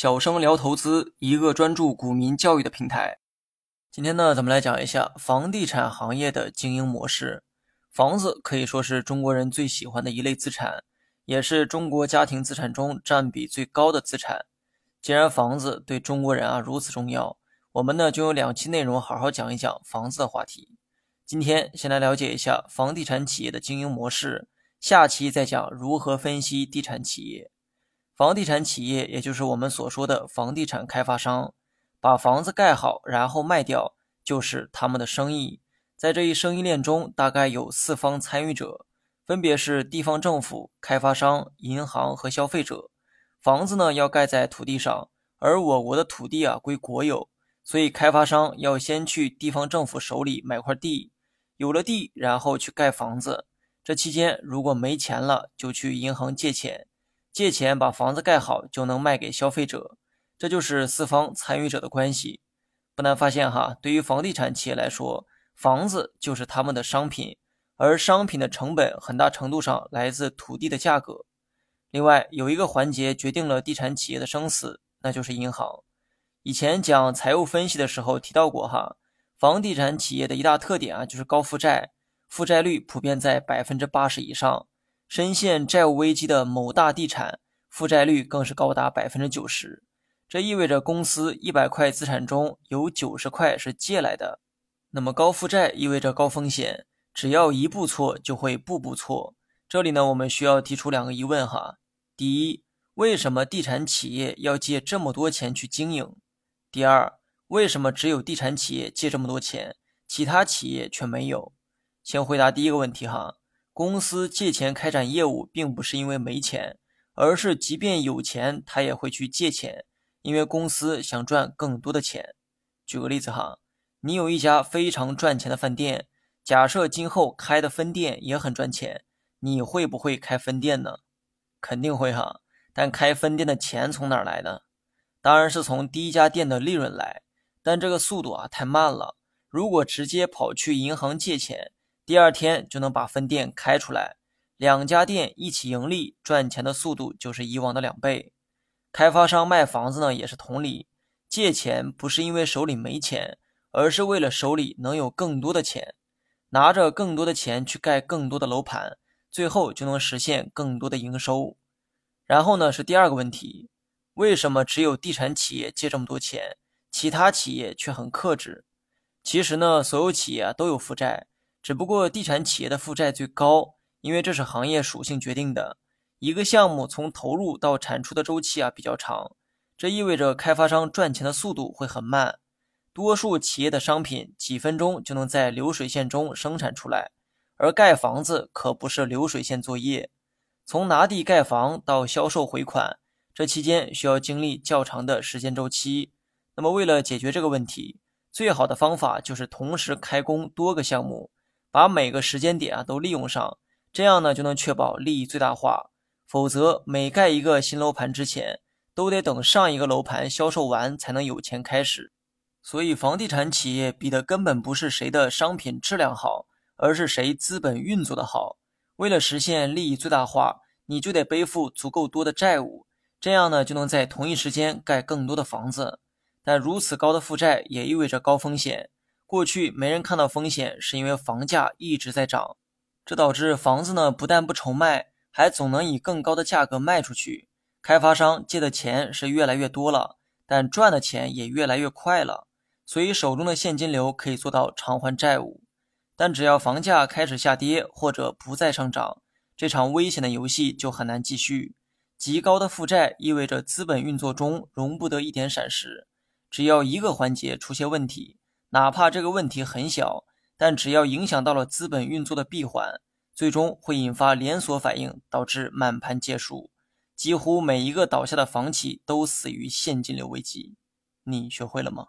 小生聊投资，一个专注股民教育的平台。今天呢，咱们来讲一下房地产行业的经营模式。房子可以说是中国人最喜欢的一类资产，也是中国家庭资产中占比最高的资产。既然房子对中国人啊如此重要，我们呢就用两期内容好好讲一讲房子的话题。今天先来了解一下房地产企业的经营模式，下期再讲如何分析地产企业。房地产企业也就是我们所说的房地产开发商，把房子盖好然后卖掉，就是他们的生意。在这一生意链中，大概有四方参与者，分别是地方政府、开发商、银行和消费者。房子呢要盖在土地上，而我国的土地啊归国有，所以开发商要先去地方政府手里买块地。有了地，然后去盖房子。这期间如果没钱了，就去银行借钱，借钱把房子盖好，就能卖给消费者。这就是四方参与者的关系。不难发现哈，对于房地产企业来说，房子就是他们的商品，而商品的成本很大程度上来自土地的价格。另外，有一个环节决定了地产企业的生死，那就是银行。以前讲财务分析的时候提到过哈。房地产企业的一大特点啊，就是高负债，负债率普遍在百分之八十以上。深陷债务危机的某大地产，负债率更是高达百分之九十。这意味着公司一百块资产中有九十块是借来的。那么高负债意味着高风险，只要一步错就会步步错。这里呢，我们需要提出两个疑问哈：第一，为什么地产企业要借这么多钱去经营？第二。为什么只有地产企业借这么多钱，其他企业却没有？先回答第一个问题哈，公司借钱开展业务，并不是因为没钱，而是即便有钱，他也会去借钱，因为公司想赚更多的钱。举个例子哈，你有一家非常赚钱的饭店，假设今后开的分店也很赚钱，你会不会开分店呢？肯定会哈，但开分店的钱从哪来呢？当然是从第一家店的利润来。但这个速度啊太慢了。如果直接跑去银行借钱，第二天就能把分店开出来，两家店一起盈利，赚钱的速度就是以往的两倍。开发商卖房子呢也是同理，借钱不是因为手里没钱，而是为了手里能有更多的钱，拿着更多的钱去盖更多的楼盘，最后就能实现更多的营收。然后呢是第二个问题，为什么只有地产企业借这么多钱？其他企业却很克制。其实呢，所有企业都有负债，只不过地产企业的负债最高，因为这是行业属性决定的。一个项目从投入到产出的周期啊比较长，这意味着开发商赚钱的速度会很慢。多数企业的商品几分钟就能在流水线中生产出来，而盖房子可不是流水线作业。从拿地盖房到销售回款，这期间需要经历较长的时间周期。那么，为了解决这个问题，最好的方法就是同时开工多个项目，把每个时间点啊都利用上，这样呢就能确保利益最大化。否则，每盖一个新楼盘之前，都得等上一个楼盘销售完才能有钱开始。所以，房地产企业比的根本不是谁的商品质量好，而是谁资本运作的好。为了实现利益最大化，你就得背负足够多的债务，这样呢就能在同一时间盖更多的房子。但如此高的负债也意味着高风险。过去没人看到风险，是因为房价一直在涨，这导致房子呢不但不愁卖，还总能以更高的价格卖出去。开发商借的钱是越来越多了，但赚的钱也越来越快了，所以手中的现金流可以做到偿还债务。但只要房价开始下跌或者不再上涨，这场危险的游戏就很难继续。极高的负债意味着资本运作中容不得一点闪失。只要一个环节出现问题，哪怕这个问题很小，但只要影响到了资本运作的闭环，最终会引发连锁反应，导致满盘皆输。几乎每一个倒下的房企都死于现金流危机。你学会了吗？